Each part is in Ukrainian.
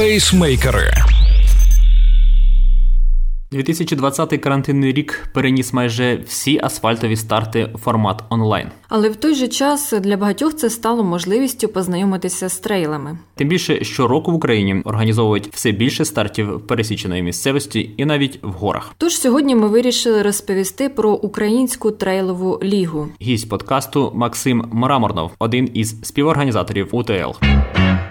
Пейсмейкери 2020 карантинний рік переніс майже всі асфальтові старти в формат онлайн. Але в той же час для багатьох це стало можливістю познайомитися з трейлами. Тим більше щороку в Україні організовують все більше стартів пересіченої місцевості і навіть в горах. Тож сьогодні ми вирішили розповісти про українську трейлову лігу. Гість подкасту Максим Мраморнов, один із співорганізаторів УТЛ.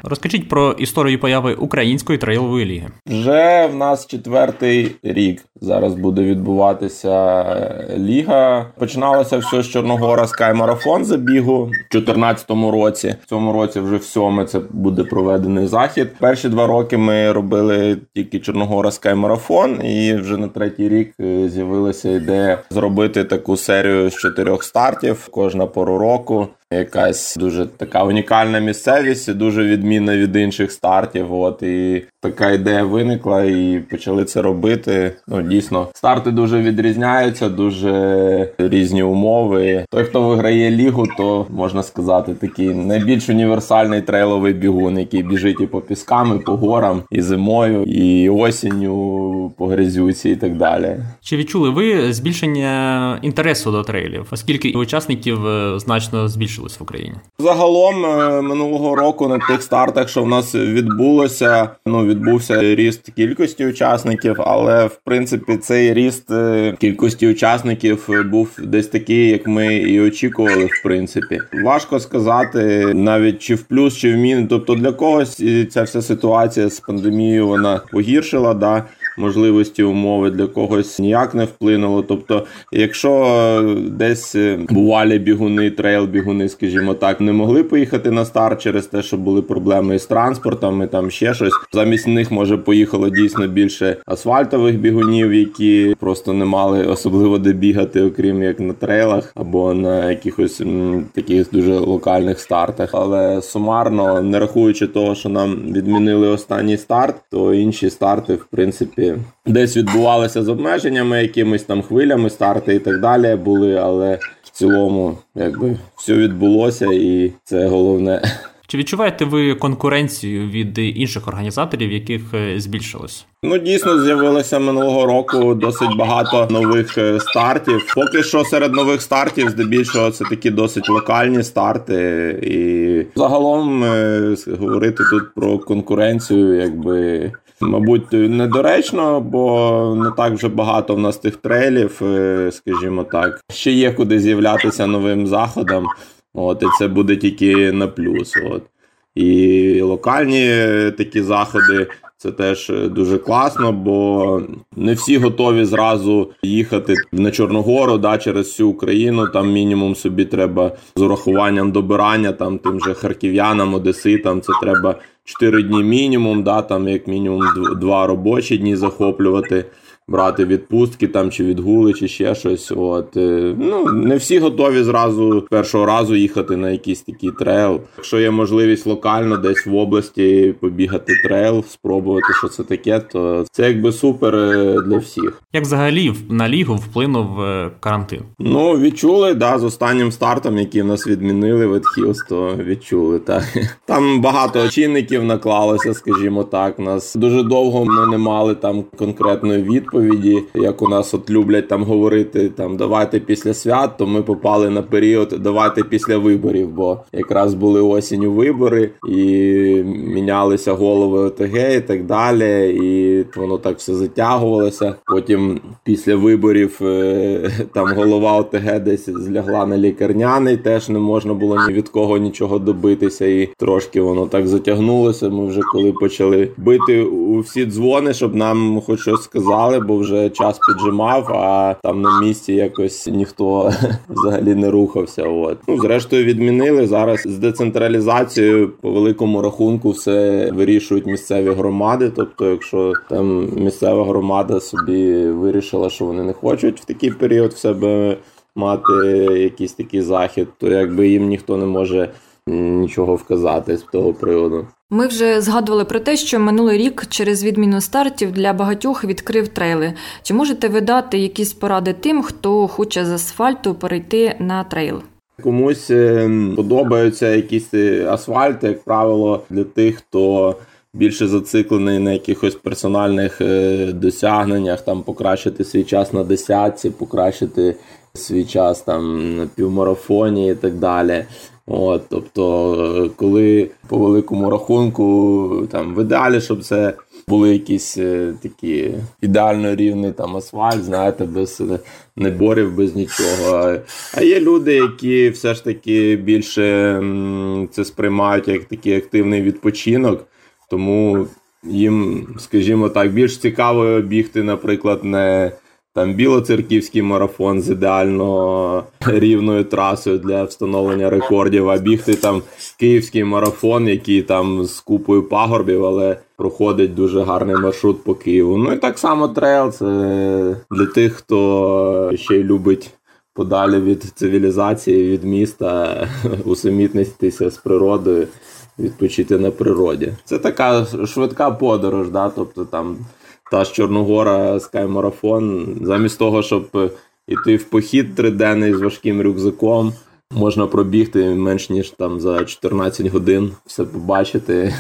Розкажіть про історію появи української трейлової ліги. Вже в нас четвертий рік зараз буде відбуватися е, ліга. Починалося все з Чорногора Скаймарафон забігу в 2014 році. В цьому році вже в сьоме це буде проведений захід. Перші два роки ми робили тільки Чорногора Скаймарафон, і вже на третій рік е, з'явилася ідея зробити таку серію з чотирьох стартів кожна пору року. Якась дуже така унікальна місцевість, дуже відмінна від інших стартів. От і така ідея виникла, і почали це робити. Ну дійсно, старти дуже відрізняються, дуже різні умови. Той, хто виграє лігу, то можна сказати, такий найбільш універсальний трейловий бігун, який біжить і по піскам, і по горам, і зимою, і осінню по грязюці, і так далі. Чи відчули ви збільшення інтересу до трейлів, оскільки учасників е, значно збільшилось в Україні? Загалом е, минулого року на тих стартах, що в нас відбулося, ну відбувся ріст кількості учасників, але в принципі цей ріст е, кількості учасників був десь такий, як ми і очікували. В принципі, важко сказати навіть чи в плюс, чи в мінус. Тобто для когось ця вся ситуація з пандемією вона погіршила. да можливості умови для когось ніяк не вплинуло. Тобто, якщо десь бувалі бігуни, трейл бігуни, скажімо так, не могли поїхати на старт через те, що були проблеми з транспортом і там ще щось. Замість них може поїхало дійсно більше асфальтових бігунів, які просто не мали особливо де бігати, окрім як на трейлах або на якихось м, таких дуже локальних стартах. Але сумарно, не рахуючи того, що нам відмінили останній старт, то інші старти, в принципі десь відбувалися з обмеженнями, якимись там хвилями, старти і так далі були, але в цілому, якби все відбулося, і це головне. Чи відчуваєте ви конкуренцію від інших організаторів, яких е, збільшилось? Ну дійсно з'явилося минулого року досить багато нових е, стартів. Поки що серед нових стартів, здебільшого, це такі досить локальні старти, і загалом е, говорити тут про конкуренцію, якби. Мабуть, недоречно, бо не так вже багато в нас тих трейлів, скажімо так. Ще є куди з'являтися новим заходом. От, І це буде тільки на плюс. От. І локальні такі заходи це теж дуже класно, бо не всі готові зразу їхати на Чорногору да, через всю Україну. Там мінімум собі треба з урахуванням добирання, там тим же харків'янам, одеситам, це треба 4 дні мінімум, да, там як мінімум 2 робочі дні захоплювати брати відпустки там чи відгули, чи ще щось. От е, ну не всі готові зразу першого разу їхати на якийсь такий трейл. Якщо є можливість локально десь в області побігати трейл, спробувати, що це таке, то це якби супер е, для всіх. Як взагалі на лігу вплинув е, карантин? Ну відчули, да, з останнім стартом, який в нас відмінили Wild Hills, то відчули так. Там багато чинників наклалося, скажімо так. Нас дуже довго ми не мали там конкретної відповіді відповіді, як у нас от люблять там говорити, там давайте після свят, то ми попали на період давайте після виборів, бо якраз були осінню вибори і мінялися голови ОТГ і так далі. І воно так все затягувалося. Потім після виборів е, там голова ОТГ десь злягла на лікарняний, теж не можна було ні від кого нічого добитися, і трошки воно так затягнулося. Ми вже коли почали бити у всі дзвони, щоб нам хоч щось сказали бо вже час піджимав, а там на місці якось ніхто взагалі не рухався. От ну зрештою відмінили зараз з децентралізацією по великому рахунку все вирішують місцеві громади. Тобто, якщо там місцева громада собі вирішила, що вони не хочуть в такий період в себе мати якийсь такий захід, то якби їм ніхто не може нічого вказати з того приводу. Ми вже згадували про те, що минулий рік через відміну стартів для багатьох відкрив трейли. Чи можете ви дати якісь поради тим, хто хоче з асфальту перейти на трейл? Комусь ем, подобаються якісь е, асфальти, як правило, для тих, хто більше зациклений на якихось персональних е, досягненнях, там покращити свій час на десятці, покращити свій час там на півмарафоні і так далі. От, Тобто, коли по великому рахунку, там в ідеалі, щоб це були якісь е, такі ідеально рівний там асфальт, знаєте, без неборів, без нічого. А є люди, які все ж таки більше це сприймають як такий активний відпочинок, тому їм, скажімо так, більш цікаво бігти, наприклад, не там білоцерківський марафон з ідеально рівною трасою для встановлення рекордів, а бігти там київський марафон, який там з купою пагорбів, але проходить дуже гарний маршрут по Києву. Ну і так само трейл це для тих, хто ще й любить. Подалі від цивілізації, від міста, усамітнитися з природою, відпочити на природі. Це така швидка подорож, да? тобто там та ж Чорногора скаймарафон. Замість того, щоб іти в похід триденний з важким рюкзаком, можна пробігти менш ніж там за 14 годин, все побачити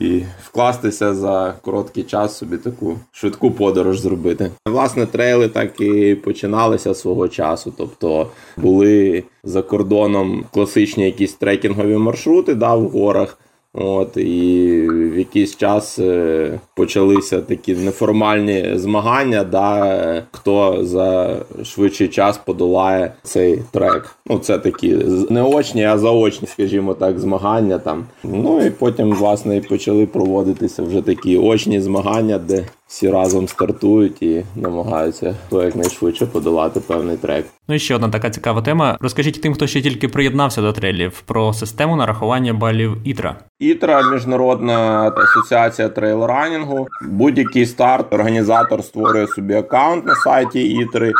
і вкластися за короткий час собі таку швидку подорож зробити. Власне, трейли так і починалися свого часу, тобто були за кордоном класичні якісь трекінгові маршрути да, в горах. От І в якийсь час е, почалися такі неформальні змагання, да, хто за швидший час подолає цей трек. Ну, Це такі не очні, а заочні, скажімо так, змагання. там. Ну і потім, власне, і почали проводитися вже такі очні змагання, де всі разом стартують і намагаються хто якнайшвидше подолати певний трек. Ну і ще одна така цікава тема. Розкажіть тим, хто ще тільки приєднався до трейлів, про систему нарахування балів ітра. Ітра міжнародна асоціація трейлранінгу. Будь-який старт організатор створює собі аккаунт на сайті Ітри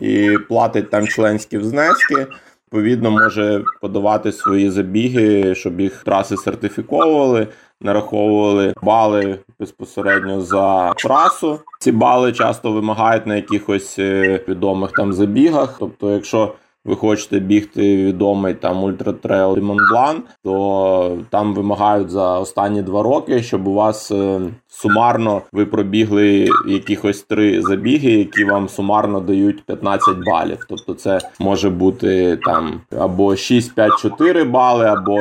і платить там членські внески. Відповідно, може подавати свої забіги, щоб їх траси сертифіковували нараховували бали безпосередньо за трасу. Ці бали часто вимагають на якихось е, відомих там забігах. Тобто, якщо ви хочете бігти відомий там ультратрейл Монблан, то там вимагають за останні два роки, щоб у вас е, сумарно ви пробігли якихось три забіги, які вам сумарно дають 15 балів. Тобто, це може бути там або 6-5-4 бали, або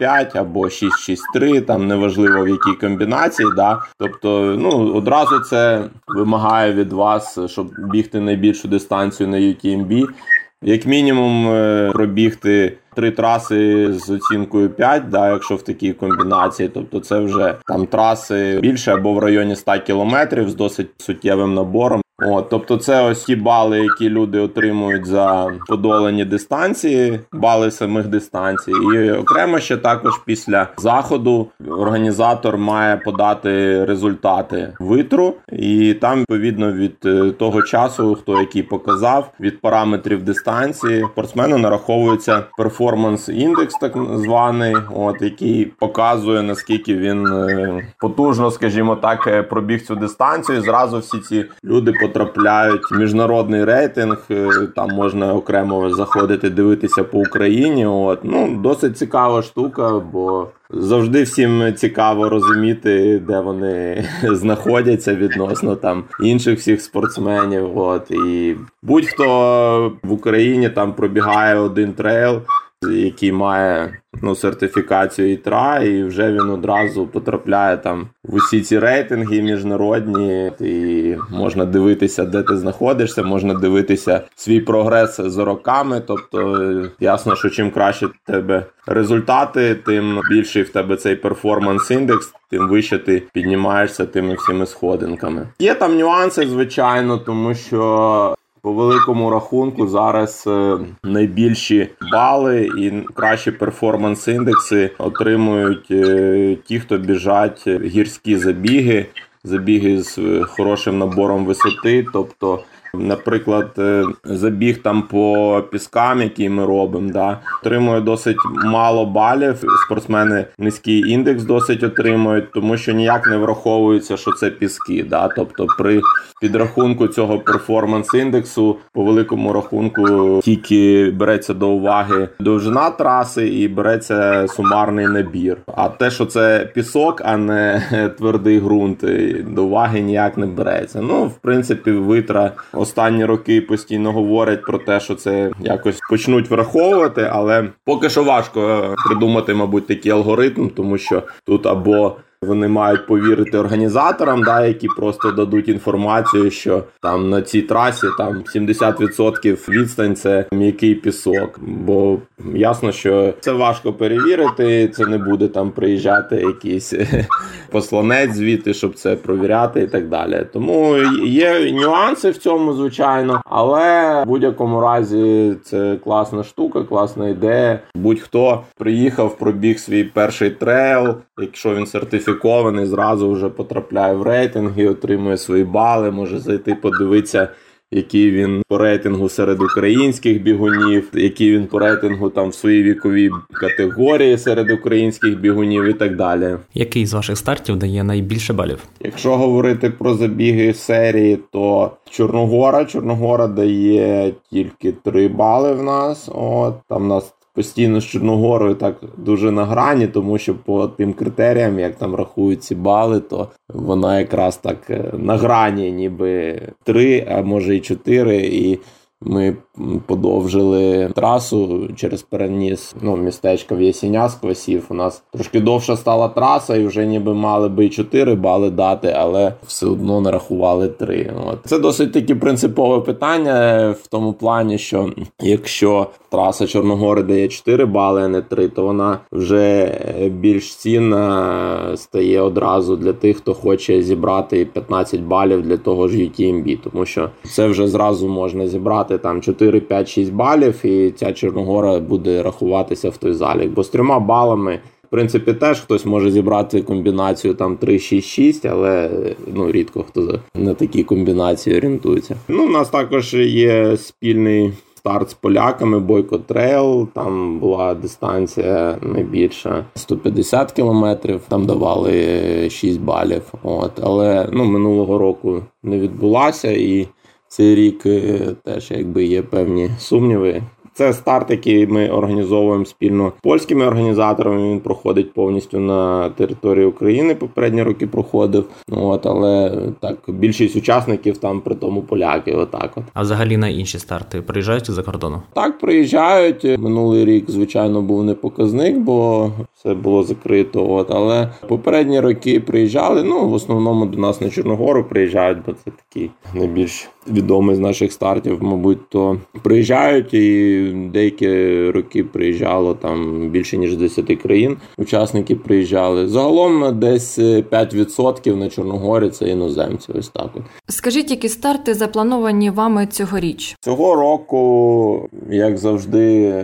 5-5-5, або 6-6-3, там неважливо в якій комбінації. Да? Тобто, ну одразу це вимагає від вас, щоб бігти найбільшу дистанцію на UTMB, як мінімум е, пробігти три траси з оцінкою 5, да, якщо в такій комбінації, тобто це вже там траси більше або в районі 100 кілометрів з досить суттєвим набором. От, Тобто це ось ті бали, які люди отримують за подолані дистанції, бали самих дистанцій. І окремо ще також після заходу організатор має подати результати витру, і там, відповідно, від е, того часу, хто який показав, від параметрів дистанції, спортсмену нараховується перформанс індекс, так званий, от який показує наскільки він е, потужно, скажімо так, е, пробіг цю дистанцію. Зразу всі ці люди потрапляють в міжнародний рейтинг. Е, там можна окремо заходити, дивитися по Україні. От ну досить цікава штука, бо завжди всім цікаво розуміти, де вони знаходяться відносно там інших всіх спортсменів. От і будь-хто в Україні там пробігає один трейл який має ну, сертифікацію ІТРА, і вже він одразу потрапляє там в усі ці рейтинги міжнародні, і можна дивитися, де ти знаходишся, можна дивитися свій прогрес з роками. Тобто, ясно, що чим краще в тебе результати, тим більший в тебе цей перформанс індекс. Тим вище ти піднімаєшся тими всіми сходинками. Є там нюанси, звичайно, тому що по великому рахунку зараз е, найбільші бали і кращі перформанс-індекси отримують е, ті, хто біжать гірські забіги, забіги з хорошим набором висоти. Тобто наприклад, е, забіг там по піскам, які ми робимо, да, отримує досить мало балів. Спортсмени низький індекс досить отримують, тому що ніяк не враховується, що це піски. Да, Тобто, при підрахунку цього перформанс індексу по великому рахунку тільки береться до уваги довжина траси і береться сумарний набір. А те, що це пісок, а не твердий ґрунт, до уваги ніяк не береться. Ну, в принципі, витра останні роки постійно говорять про те, що це якось почнуть враховувати, але поки що важко придумати, мабуть, такий алгоритм, тому що тут або вони мають повірити організаторам, да, які просто дадуть інформацію, що там на цій трасі там 70% відстань це м'який пісок. Бо ясно, що це важко перевірити. Це не буде там приїжджати якийсь посланець звідти, щоб це провіряти і так далі. Тому є нюанси в цьому, звичайно, але в будь-якому разі це класна штука, класна ідея. Будь-хто приїхав, пробіг свій перший трейл, якщо він сертифікований, сертифікований, зразу вже потрапляє в рейтинги, отримує свої бали, може зайти подивитися який він по рейтингу серед українських бігунів, який він по рейтингу там в своїй віковій категорії серед українських бігунів і так далі. Який з ваших стартів дає найбільше балів? Якщо говорити про забіги серії, то Чорногора Чорногора дає тільки 3 бали в нас. От там у нас постійно з Чорногорою так дуже на грані, тому що по тим критеріям, як там рахують ці бали, то вона якраз так е, на грані, ніби три, а може і чотири. І ми подовжили трасу через переніс ну, містечко в з квасів. У нас трошки довша стала траса, і вже ніби мали би і 4 бали дати, але все одно нарахували 3. От. Це досить таки принципове питання в тому плані, що якщо траса Чорногори дає 4 бали, а не 3, то вона вже більш цінна стає одразу для тих, хто хоче зібрати 15 балів для того ж UTMB, тому що це вже зразу можна зібрати там 4, 5, 6 балів, і ця Чорногора буде рахуватися в той залік. Бо з трьома балами. В принципі, теж хтось може зібрати комбінацію там 3-6-6, але ну рідко хто на такі комбінації орієнтується. Ну, у нас також є спільний старт з поляками, Бойко Трейл. Там була дистанція найбільша 150 кілометрів. Там давали 6 балів. От, але ну минулого року не відбулася і. Цей рік е, теж якби є певні сумніви. Це старт, який ми організовуємо спільно з польськими організаторами. Він проходить повністю на території України. Попередні роки проходив. От, але так більшість учасників там при тому поляки. Отак, от а взагалі на інші старти приїжджають за кордону? Так, приїжджають. Минулий рік, звичайно, був не показник, бо все було закрито. От але попередні роки приїжджали. Ну в основному до нас на Чорногору приїжджають, бо це такий найбільш відомий з наших стартів, мабуть, то приїжджають і деякі роки приїжджало там більше ніж 10 країн. Учасники приїжджали. Загалом десь 5% на Чорногорі це іноземці. Ось так. от. Скажіть, які старти заплановані вами цьогоріч? Цього року, як завжди,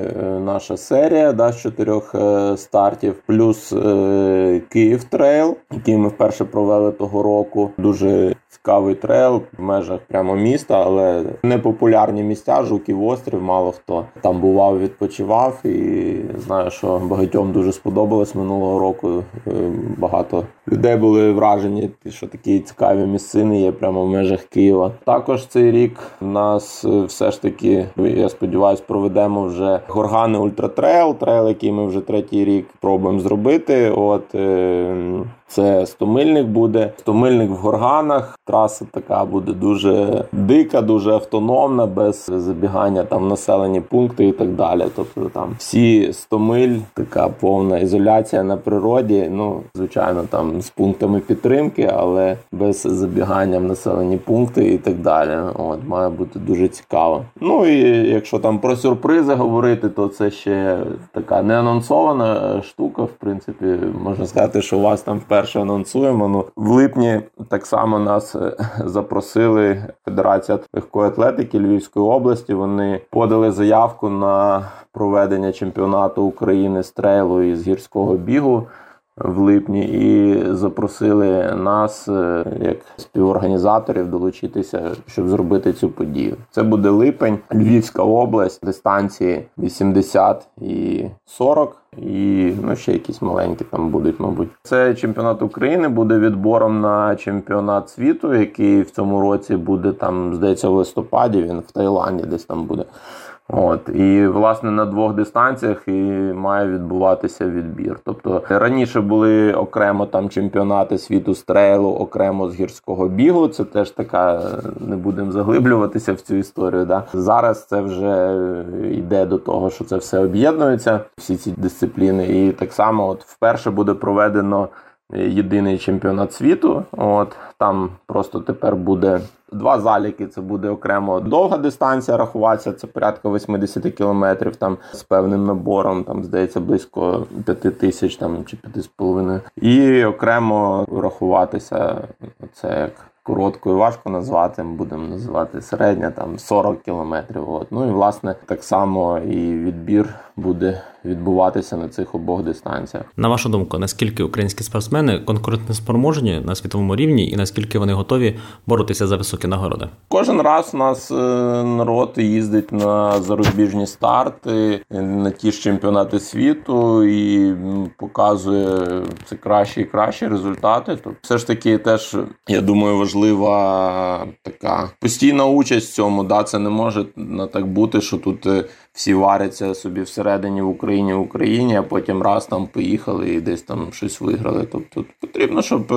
наша серія да, з чотирьох е, стартів, плюс е, Київ трейл, який ми вперше провели того року. Дуже цікавий трейл в межах прямо міста, але не популярні місця, Жуків острів, мало хто там бував, відпочивав. І знаю, що багатьом дуже сподобалось минулого року. Е, багато людей були вражені, що такі цікаві місцини є прямо в межах Києва. Також цей рік нас е, все ж таки, я сподіваюся, проведемо вже горгани ультратрейл, трейл, який ми вже третій рік пробуємо зробити. От е, це стомильник буде. Стомильник в горганах. Траса така буде дуже дика, дуже автономна, без забігання там в населені пункти і так далі. Тобто там всі 100 миль, така повна ізоляція на природі. Ну, звичайно, там з пунктами підтримки, але без забігання в населені пункти і так далі. От має бути дуже цікаво. Ну і якщо там про сюрпризи говорити, то це ще така неанонсована штука. В принципі, можна сказати, що у вас там вперше анонсуємо. Ну в липні так само нас е, запросили Федерація легкої атлетики Львівської області. Вони подали заявку на проведення чемпіонату України з трейлу і з гірського бігу. В липні, і запросили нас е, як співорганізаторів долучитися, щоб зробити цю подію. Це буде липень, Львівська область, дистанції 80 і 40. І ну, ще якісь маленькі там будуть, мабуть. Це чемпіонат України буде відбором на чемпіонат світу, який в цьому році буде там, здається, в листопаді. Він в Таїланді десь там буде. От і власне на двох дистанціях і має відбуватися відбір. Тобто раніше були окремо там чемпіонати світу з трейлу, окремо з гірського бігу. Це теж така, не будемо заглиблюватися в цю історію. Да зараз це вже йде до того, що це все об'єднується, всі ці дисципліни, і так само, от вперше буде проведено єдиний чемпіонат світу. От там просто тепер буде два заліки. Це буде окремо довга дистанція рахуватися. Це порядка 80 кілометрів там з певним набором. Там здається близько 5 тисяч там чи 5,5. І окремо рахуватися це як. Короткою важко назвати, будемо називати середня, там 40 кілометрів. От. Ну і власне так само і відбір буде відбуватися на цих обох дистанціях. На вашу думку, наскільки українські спортсмени конкурентно спроможні на світовому рівні, і наскільки вони готові боротися за високі нагороди? Кожен раз у нас е, народ їздить на зарубіжні старти, на ті ж чемпіонати світу і показує це кращі і кращі результати. Тобто, все ж таки, теж я думаю, важлива така постійна участь в цьому. Да, це не може так бути, що тут е, всі варяться собі всередині в Україні в Україні, а потім раз там поїхали і десь там щось виграли. Тобто потрібно, щоб е,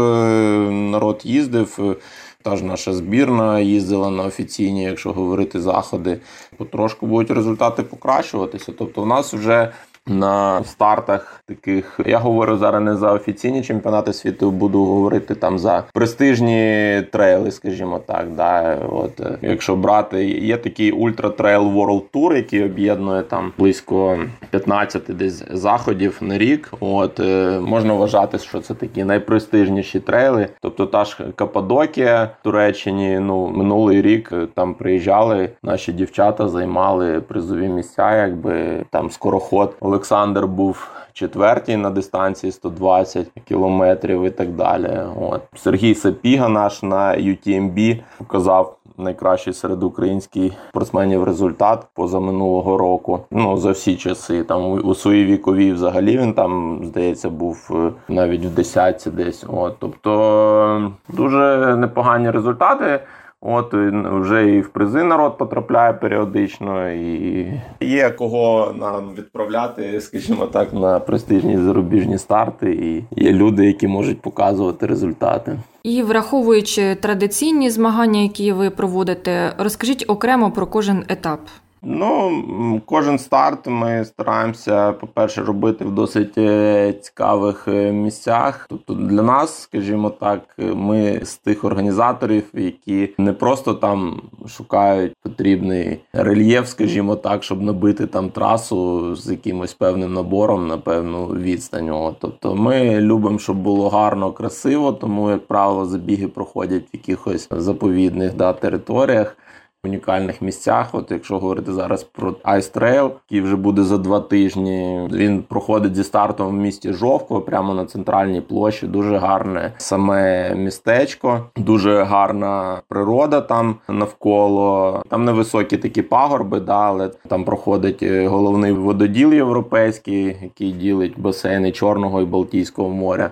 народ їздив. Та ж наша збірна їздила на офіційні, якщо говорити заходи, потрошку будуть результати покращуватися. Тобто, в нас вже на стартах таких. Я говорю зараз не за офіційні чемпіонати світу, буду говорити там за престижні трейли, скажімо так. Да. От е, Якщо брати, є такий Ultra Trail World Tour, який об'єднує там близько 15 десь заходів на рік. От е, Можна вважати, що це такі найпрестижніші трейли. Тобто та ж Каппадокія в Туреччині, ну минулий рік там приїжджали наші дівчата, займали призові місця, якби там скороход. Олександр був четвертій на дистанції 120 кілометрів і так далі. От Сергій Сапіга, наш на UTMB, показав найкращий серед українських спортсменів результат позаминулого року. Ну за всі часи. Там у своїй віковій взагалі він там здається був е, навіть в десятці десь. От тобто дуже непогані результати. От вже і в призи народ потрапляє періодично, і є кого нам відправляти, скажімо так, на престижні зарубіжні старти. І є люди, які можуть показувати результати. І враховуючи традиційні змагання, які ви проводите, розкажіть окремо про кожен етап. Ну, кожен старт ми стараємося, по-перше, робити в досить е, цікавих е, місцях. Тобто для нас, скажімо так, ми з тих організаторів, які не просто там шукають потрібний рельєф, скажімо так, щоб набити там трасу з якимось певним набором на певну відстань. Тобто ми любимо, щоб було гарно, красиво, тому, як правило, забіги проходять в якихось заповідних да, територіях унікальних місцях. От якщо говорити зараз про Ice Trail, який вже буде за два тижні, він проходить зі стартом в місті Жовко, прямо на центральній площі. Дуже гарне саме містечко, дуже гарна природа там навколо. Там невисокі такі пагорби, да, але там проходить е, головний вододіл європейський, який ділить басейни Чорного і Балтійського моря.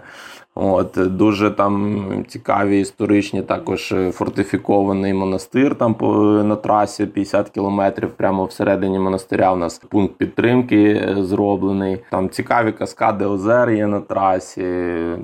От Дуже там цікаві історичні, також е, фортифікований монастир там по на трасі 50 кілометрів. Прямо всередині монастиря у нас пункт підтримки е, зроблений. Там цікаві каскади озер є на трасі.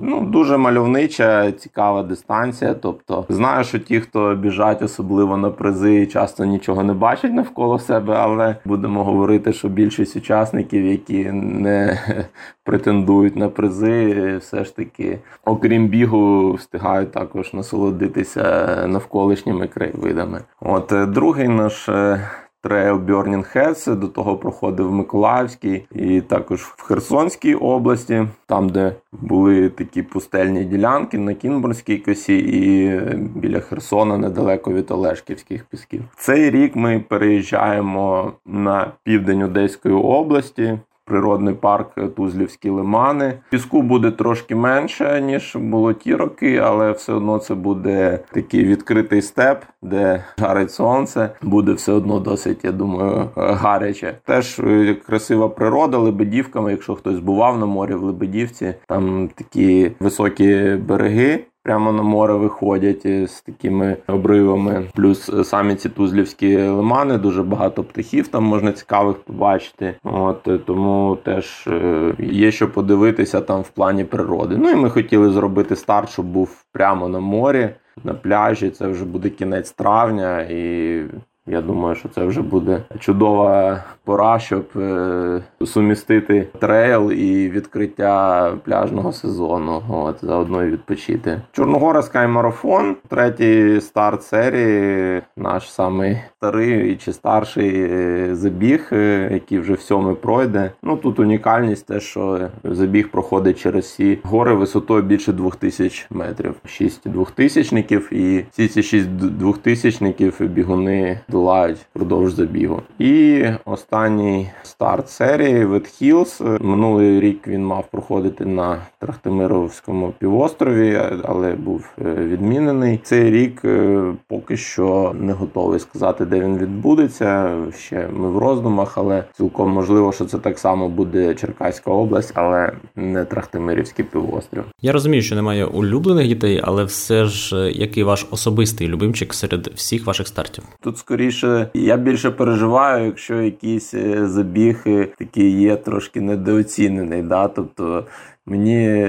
Ну Дуже мальовнича, цікава дистанція. Тобто знаю, що ті, хто біжать, особливо на призи, часто нічого не бачать навколо себе, але будемо говорити, що більшість учасників, які не претендують на призи, все ж таки окрім бігу, встигають також насолодитися навколишніми краєвидами. От е, другий наш. Е, трейл Burning Heads, до того проходив в Миколаївській і також в Херсонській області, там, де були такі пустельні ділянки на Кінбурнській косі і біля Херсона, недалеко від Олешківських пісків. Цей рік ми переїжджаємо на південь Одеської області природний парк Тузлівські лимани. Піску буде трошки менше ніж було ті роки, але все одно це буде такий відкритий степ, де жарить сонце. Буде все одно досить, я думаю, гаряче. Теж е, красива природа лебедівками. Якщо хтось бував на морі в Лебедівці, там такі високі береги прямо на море виходять з такими обривами. Плюс е, самі ці тузлівські лимани, дуже багато птахів там можна цікавих побачити. От е, тому теж е, є що подивитися там в плані природи. Ну і ми хотіли зробити старт, щоб був прямо на морі. На пляжі це вже буде кінець травня, і я думаю, що це вже буде чудова пора, щоб е, сумістити трейл і відкриття пляжного сезону. От заодно і відпочити. Чорногора Marathon, третій старт серії, наш самий старий чи старший е, забіг, е, який вже в сьомий пройде. Ну тут унікальність, те, що забіг проходить через всі гори висотою більше 2000 метрів. Шість двохтисячників, і всі ці шість двохтисячників бігуни долають впродовж забігу. І останній старт серії Wet Hills. Минулий рік він мав проходити на Трахтимировському півострові, але був е, відмінений. Цей рік е, поки що не готовий сказати, де він відбудеться. Ще ми в роздумах, але цілком можливо, що це так само буде Черкаська область, але не Трахтимирівський півострів. Я розумію, що немає улюблених дітей, але все ж е, який ваш особистий любимчик серед всіх ваших стартів? Тут скоріше я більше переживаю, якщо якийсь забіг такий є трошки недооцінений. Да? Тобто Мені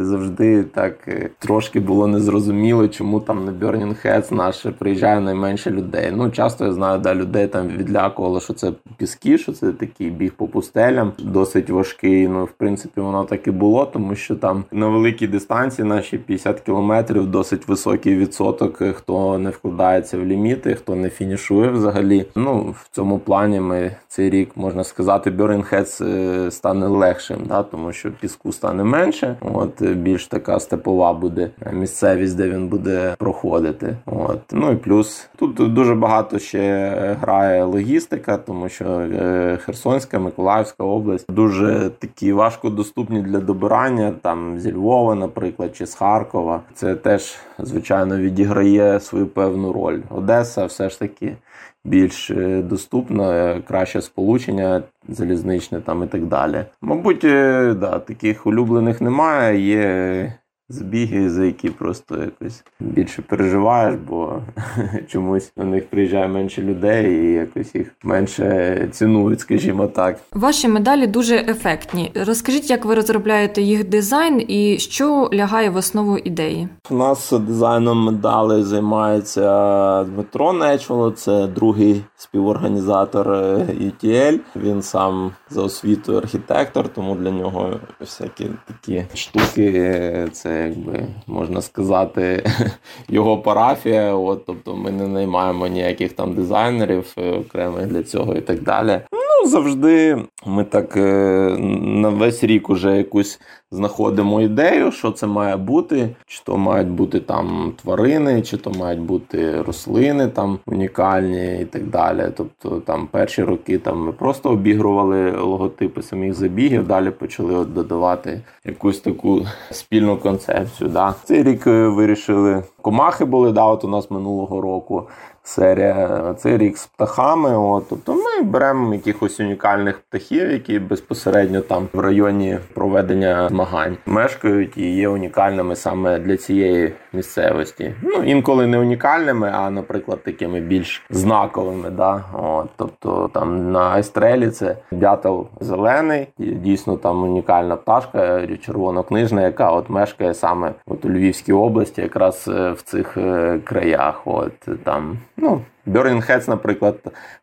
завжди так е, трошки було незрозуміло, чому там на Burning Heads наше приїжджає найменше людей. Ну, часто я знаю, да, людей там відлякувало, що це піски, що це такий біг по пустелям, досить важкий. Ну, в принципі, воно так і було, тому що там на великій дистанції, наші 50 кілометрів, досить високий відсоток, е, хто не вкладається в ліміти, хто не фінішує взагалі. Ну, в цьому плані ми цей рік можна сказати, Burning Heads е, стане легшим, да, тому що піску стане стане менше. От більш така степова буде місцевість, де він буде проходити. От ну і плюс тут дуже багато ще грає логістика, тому що е, Херсонська, Миколаївська область дуже такі важко доступні для добирання. Там зі Львова, наприклад, чи з Харкова. Це теж звичайно відіграє свою певну роль. Одеса, все ж таки більш доступна, е, краще сполучення залізничне там і так далі. Мабуть, е, да, таких улюблених немає. Є збіги, за які просто якось більше переживаєш, бо чомусь на них приїжджає менше людей і якось їх менше цінують, скажімо так. Ваші медалі дуже ефектні. Розкажіть, як ви розробляєте їх дизайн і що лягає в основу ідеї? У нас дизайном медалей займається Дмитро Нечволо, це другий співорганізатор UTL. Він сам за освітою архітектор, тому для нього всякі такі штуки це якби можна сказати, його парафія. От, Тобто ми не наймаємо ніяких там дизайнерів е, окремих для цього і так далі. Завжди ми так е, на весь рік уже якусь знаходимо ідею, що це має бути, чи то мають бути там тварини, чи то мають бути рослини там унікальні і так далі. Тобто там перші роки там ми просто обігрували логотипи самих забігів, далі почали додавати якусь таку спільну концепцію. Да. Цей рік е, вирішили комахи були да, от у нас минулого року серія. Цей рік з птахами. От, Тобто ми беремо якихось унікальних птахів, які безпосередньо там в районі проведення змагань мешкають і є унікальними саме для цієї місцевості. Ну, Інколи не унікальними, а, наприклад, такими більш знаковими. Да? От, Тобто там на Айстрелі це дятел зелений, дійсно там унікальна пташка, червонокнижна, яка от мешкає саме от у Львівській області, якраз е, в цих е, краях. От там Ну, Burning Heads, наприклад,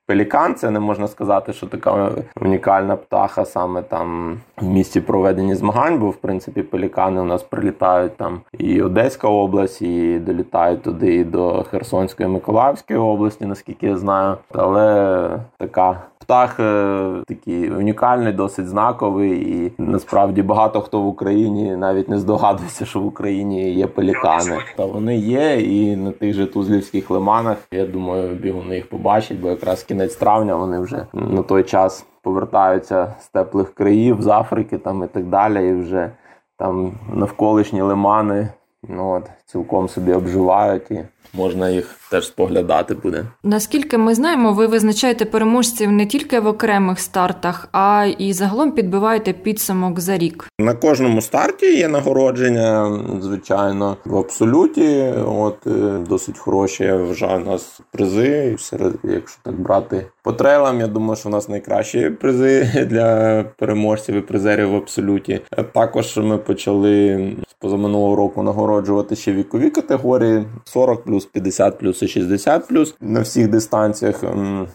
пелікан, це не можна сказати, що така унікальна птаха саме там в місті проведення змагань, бо в принципі пелікани у нас прилітають там і Одеська область, і долітають туди і до Херсонської Миколаївської області, наскільки я знаю. Але така птах е, такий унікальний, досить знаковий, і насправді багато хто в Україні навіть не здогадується, що в Україні є пелікани. Та вони є, і на тих же тузлівських лиманах. Я думаю, бігуни їх побачать, бо якраз кінець травня вони вже на той час повертаються з теплих країв, з Африки там і так далі, і вже там навколишні лимани ну от, цілком собі обживають і можна їх теж споглядати буде. Наскільки ми знаємо, ви визначаєте переможців не тільки в окремих стартах, а і загалом підбиваєте підсумок за рік. На кожному старті є нагородження, звичайно, в абсолюті. От е, досить хороші я вважаю у нас призи. Серед, якщо так брати по трейлам, я думаю, що у нас найкращі призи для переможців і призерів в абсолюті. Також ми почали з позаминулого року нагороджувати ще вікові категорії: 40 плюс, 50 плюс і 60 плюс на всіх дистанціях.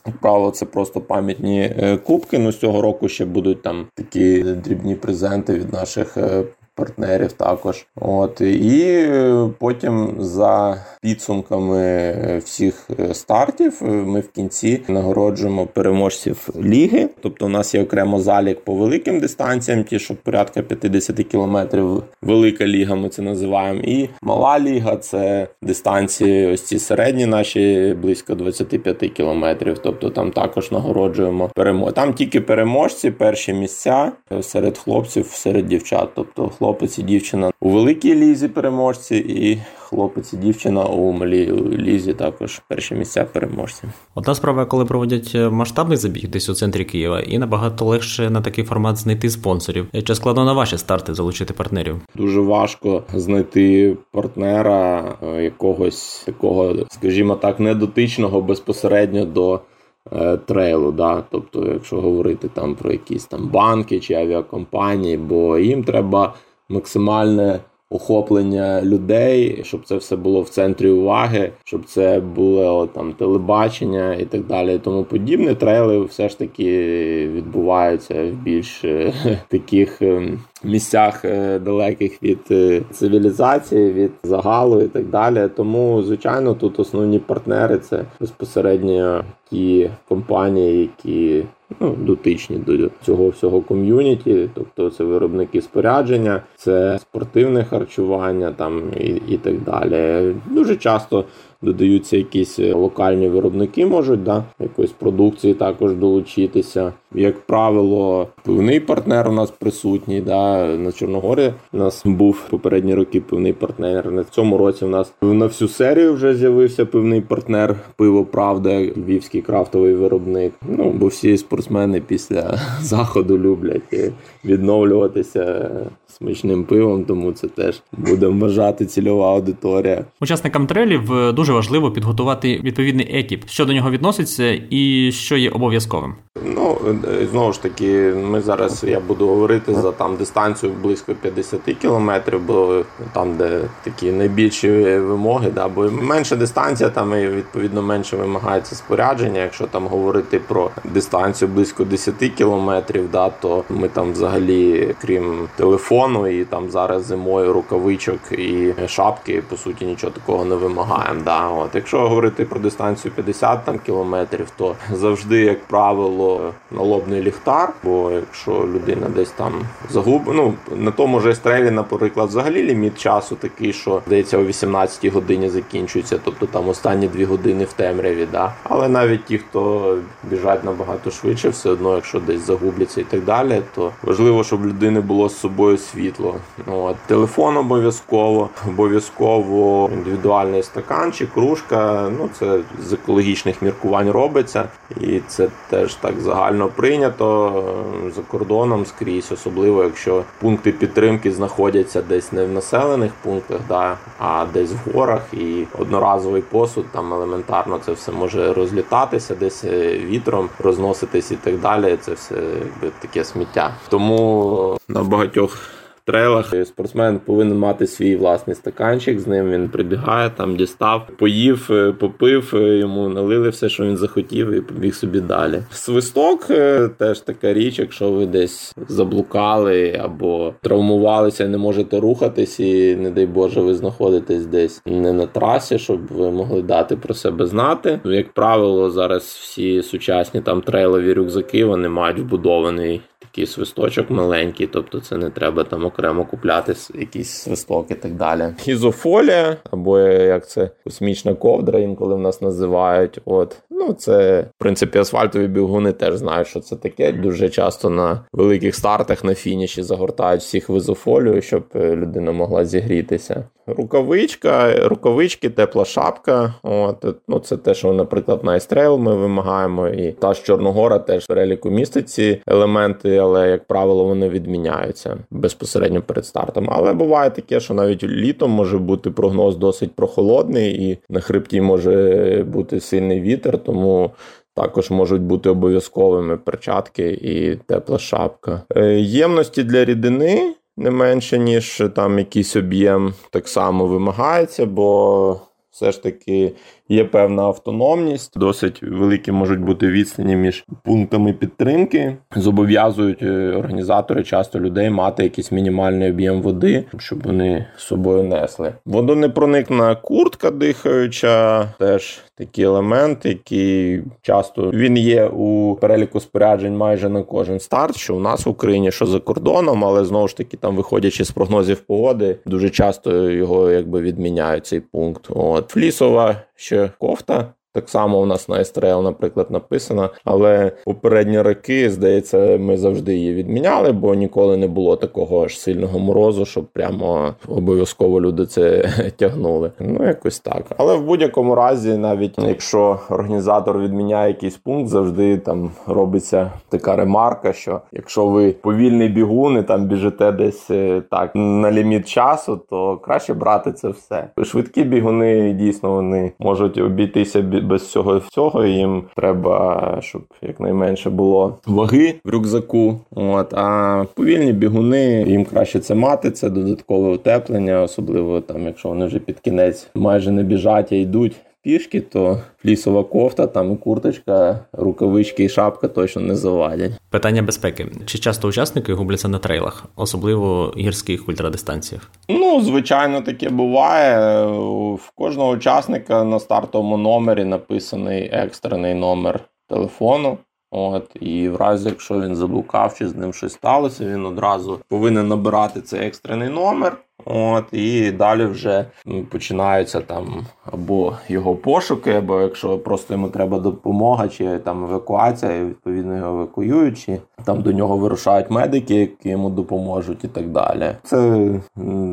Як правило, це просто пам'ятні е, кубки. Ну з цього року ще будуть там такі дрібні презенти від наших е, партнерів також. От І потім за підсумками всіх стартів ми в кінці нагороджуємо переможців ліги. Тобто, у нас є окремо залік по великим дистанціям, ті, що порядка 50 кілометрів. Велика ліга, ми це називаємо. І мала ліга це дистанції, ось ці середні наші близько 25 кілометрів. Тобто там також нагороджуємо перемог. Там тільки переможці, перші місця серед хлопців, серед дівчат. Тобто хлопець і дівчина у великій лізі переможці, і хлопець і дівчина у малій лізі також перші місця переможці. Одна справа, коли проводять е, масштабний забіг десь у центрі Києва, і набагато легше на такий формат знайти спонсорів. Чи складно на ваші старти залучити партнерів? Дуже важко знайти партнера е, якогось такого, скажімо так, недотичного безпосередньо до. Е, трейлу, да, тобто, якщо говорити там про якісь там банки чи авіакомпанії, бо їм треба максимальне охоплення людей, щоб це все було в центрі уваги, щоб це було там телебачення і так далі. Тому подібне трейли все ж таки відбуваються в більш е, таких ем, місцях е, далеких від е, цивілізації, від загалу і так далі. Тому, звичайно, тут основні партнери це безпосередньо ті компанії, які ну, дотичні до цього всього ком'юніті, тобто це виробники спорядження, це спортивне харчування там і, і так далі. Дуже часто додаються якісь е, локальні виробники, можуть да, якоїсь продукції також долучитися. Як правило, пивний партнер у нас присутній. Да, На Чорногорі у нас був попередні роки пивний партнер. На цьому році у нас на всю серію вже з'явився пивний партнер пиво Правда, львівський крафтовий виробник. Ну бо всі спортсмени після заходу люблять відновлюватися смачним пивом, тому це теж будемо вважати цільова аудиторія. Учасникам трелів е, дуже важливо підготувати відповідний екіп, що до нього відноситься, і що є обов'язковим. Ну е, знову ж таки, ми зараз я буду говорити за там дистанцію близько 50 кілометрів, бо там, де такі найбільші вимоги, да, бо менша дистанція, там і відповідно менше вимагається спорядження. Якщо там говорити про дистанцію близько 10 кілометрів, да, то ми там взагалі, крім телефону, і там зараз зимою рукавичок і шапки, по суті, нічого такого не вимагаємо. Да. От якщо говорити про дистанцію 50 там кілометрів, то завжди, як правило налобний ліхтар, бо якщо людина десь там загуб... ну на тому же стрелі, наприклад, взагалі ліміт часу такий, що здається, о 18 годині закінчується, тобто там останні дві години в темряві. Да? Але навіть ті, хто біжать набагато швидше, все одно, якщо десь загубляться і так далі, то важливо, щоб людини було з собою світло. Ну, от, Телефон обов'язково, обов'язково індивідуальний стаканчик, кружка. Ну це з екологічних міркувань робиться, і це теж так загально прийнято е, за кордоном скрізь, особливо якщо пункти підтримки знаходяться десь не в населених пунктах, да, а десь в горах, і одноразовий посуд там елементарно це все може розлітатися, десь е, вітром розноситись і так далі. Це все якби таке сміття. Тому на багатьох трейлах. Спортсмен повинен мати свій власний стаканчик. З ним він прибігає, там дістав, поїв, е, попив, е, йому налили все, що він захотів, і побіг собі далі. Свисток е, теж така річ, якщо ви десь заблукали або травмувалися, не можете рухатись, і не дай Боже, ви знаходитесь десь не на трасі, щоб ви могли дати про себе знати. Як правило, зараз всі сучасні там трейлові рюкзаки вони мають вбудований такий свисточок маленький, тобто це не треба там окремо купляти якийсь свисток і так далі. Ізофолія, або як це космічна ковдра, інколи в нас називають. От ну це в принципі асфальтові бігуни теж знають, що це таке. Дуже часто на великих стартах на фініші загортають всіх в ізофолію, щоб е, людина могла зігрітися. Рукавичка, рукавички, тепла шапка. От ну це те, що, наприклад, на Ice Trail ми вимагаємо, і та ж Чорногора теж в переліку містить ці елементи, але як правило вони відміняються безпосередньо перед стартом. Але буває таке, що навіть літом може бути прогноз досить прохолодний, і на хребті може бути сильний вітер, тому. Також можуть бути обов'язковими перчатки і тепла шапка. Е, ємності для рідини не менше, ніж там якийсь об'єм так само вимагається, бо все ж таки є певна автономність, досить великі можуть бути відстані між пунктами підтримки. Зобов'язують е, організатори часто людей мати якийсь мінімальний об'єм води, щоб вони з собою несли. Водонепроникна куртка дихаюча, теж такі елементи, які часто він є у переліку споряджень майже на кожен старт, що у нас в Україні, що за кордоном, але знову ж таки, там виходячи з прогнозів погоди, дуже часто його якби відміняють цей пункт. От флісова ще кофта. Так само у нас на Естрел, наприклад, написано, але попередні роки, здається, ми завжди її відміняли, бо ніколи не було такого аж сильного морозу, щоб прямо обов'язково люди це тягнули. Ну, якось так. Але в будь-якому разі, навіть якщо організатор відміняє якийсь пункт, завжди там робиться така ремарка, що якщо ви повільний бігун і там біжите десь е, так на ліміт часу, то краще брати це все. Швидкі бігуни дійсно вони можуть обійтися без цього всього їм треба, щоб якнайменше було ваги в рюкзаку. От а повільні бігуни їм краще це мати. Це додаткове утеплення, особливо там, якщо вони вже під кінець майже не біжать, а йдуть пішки, то флісова кофта, там і курточка, рукавички і шапка точно не завадять. Питання безпеки: чи часто учасники губляться на трейлах, особливо гірських ультрадистанціях? Ну, звичайно, таке буває. В кожного учасника на стартовому номері написаний екстрений номер телефону. От, І в разі, якщо він заблукав чи з ним щось сталося, він одразу повинен набирати цей екстрений номер. От, І далі вже починаються там або його пошуки, або якщо просто йому треба допомога, чи там евакуація, і відповідно його евакуюють, чи там до нього вирушають медики, які йому допоможуть, і так далі. Це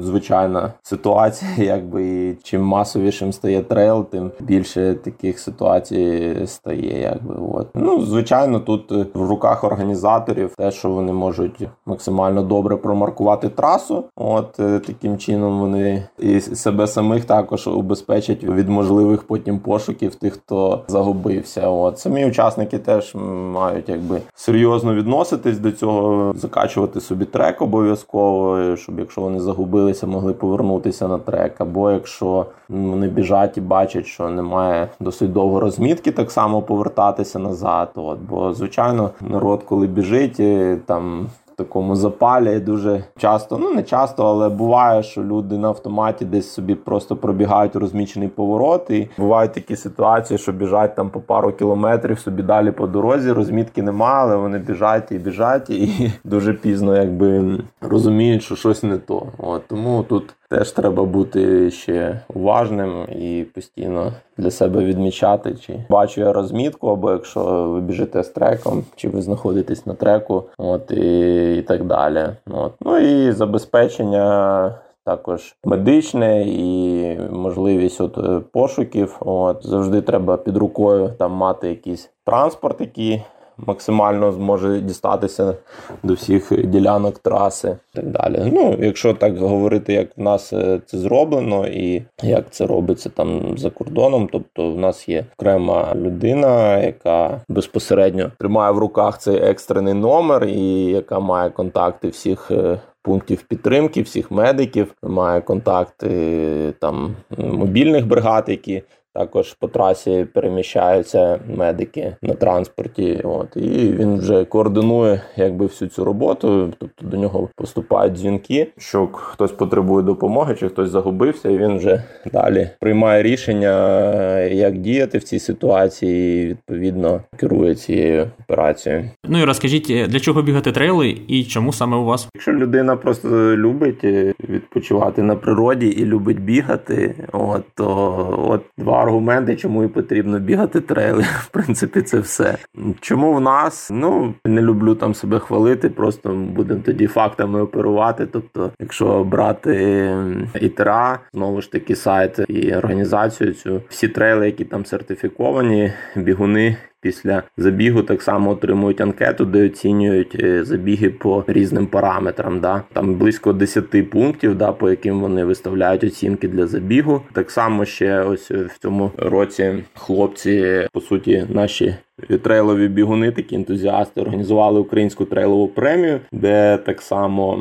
звичайна ситуація, якби і чим масовішим стає трейл, тим більше таких ситуацій стає. Якби от. Ну, звичайно, тут в руках організаторів те, що вони можуть максимально добре промаркувати трасу. От таким чином вони і себе самих також убезпечать від можливих потім пошуків тих, хто загубився. От самі учасники теж мають якби серйозно відноситись до цього, закачувати собі трек обов'язково, щоб якщо вони загубилися, могли повернутися на трек. Або якщо вони біжать і бачать, що немає досить довго розмітки, так само повертатися назад. От бо звичайно, народ, коли біжить, там такому запалі дуже часто, ну не часто, але буває, що люди на автоматі десь собі просто пробігають розмічений поворот. І бувають такі ситуації, що біжать там по пару кілометрів собі далі по дорозі. Розмітки немає, але вони біжать і біжать, і дуже пізно якби розуміють, що щось не то. От Тому тут теж треба бути ще уважним і постійно для себе відмічати, чи бачу я розмітку, або якщо ви біжите з треком, чи ви знаходитесь на треку, от і, і так далі. От. Ну і забезпечення. Також медичне і можливість от пошуків. От завжди треба під рукою там мати якийсь транспорт, який максимально зможе дістатися до всіх ділянок траси і так далі. Ну, якщо так говорити, як в нас е, це зроблено, і як це робиться там за кордоном, тобто в нас є окрема людина, яка безпосередньо тримає в руках цей екстрений номер, і яка має контакти всіх. Е, пунктів підтримки всіх медиків має контакти там мобільних бригад, які також по трасі переміщаються медики на транспорті. От і він вже координує якби всю цю роботу. Тобто до нього поступають дзвінки, що хтось потребує допомоги, чи хтось загубився, і він вже далі приймає рішення, як діяти в цій ситуації. і Відповідно керує цією операцією. Ну і розкажіть, для чого бігати трейли і чому саме у вас? Якщо людина просто любить відпочивати на природі і любить бігати, от то от два аргументи, чому і потрібно бігати трейли. В принципі, це все. Чому в нас? Ну не люблю там себе хвалити, просто будемо тоді фактами оперувати. Тобто, якщо брати ітера, знову ж таки сайт і організацію цю всі трейли, які там сертифіковані, бігуни після забігу так само отримують анкету, де оцінюють е, забіги по різним параметрам. Да? Там близько 10 пунктів, да, по яким вони виставляють оцінки для забігу. Так само ще ось в цьому році хлопці, по суті, наші трейлові бігуни, такі ентузіасти, організували українську трейлову премію, де так само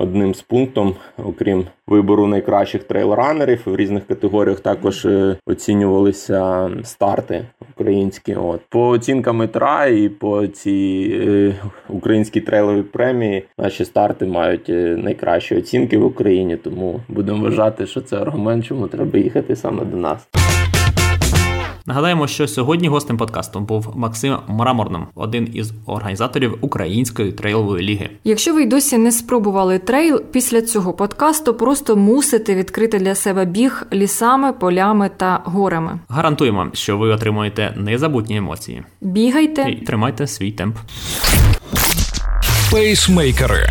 одним з пунктом, окрім вибору найкращих трейл-ранерів в різних категоріях, також е, оцінювалися старти українські. От по оцінкам ІТРА і по цій е, українській трейловій премії наші старти мають е, найкращі оцінки в Україні. Тому будемо вважати, що це аргумент, чому треба їхати саме до нас. Нагадаємо, що сьогодні гостем подкасту був Максим Мраморним, один із організаторів Української трейлової ліги. Якщо ви й досі не спробували трейл, після цього подкасту просто мусите відкрити для себе біг лісами, полями та горами. Гарантуємо, що ви отримуєте незабутні емоції. Бігайте і тримайте свій темп. Пейсмейкери.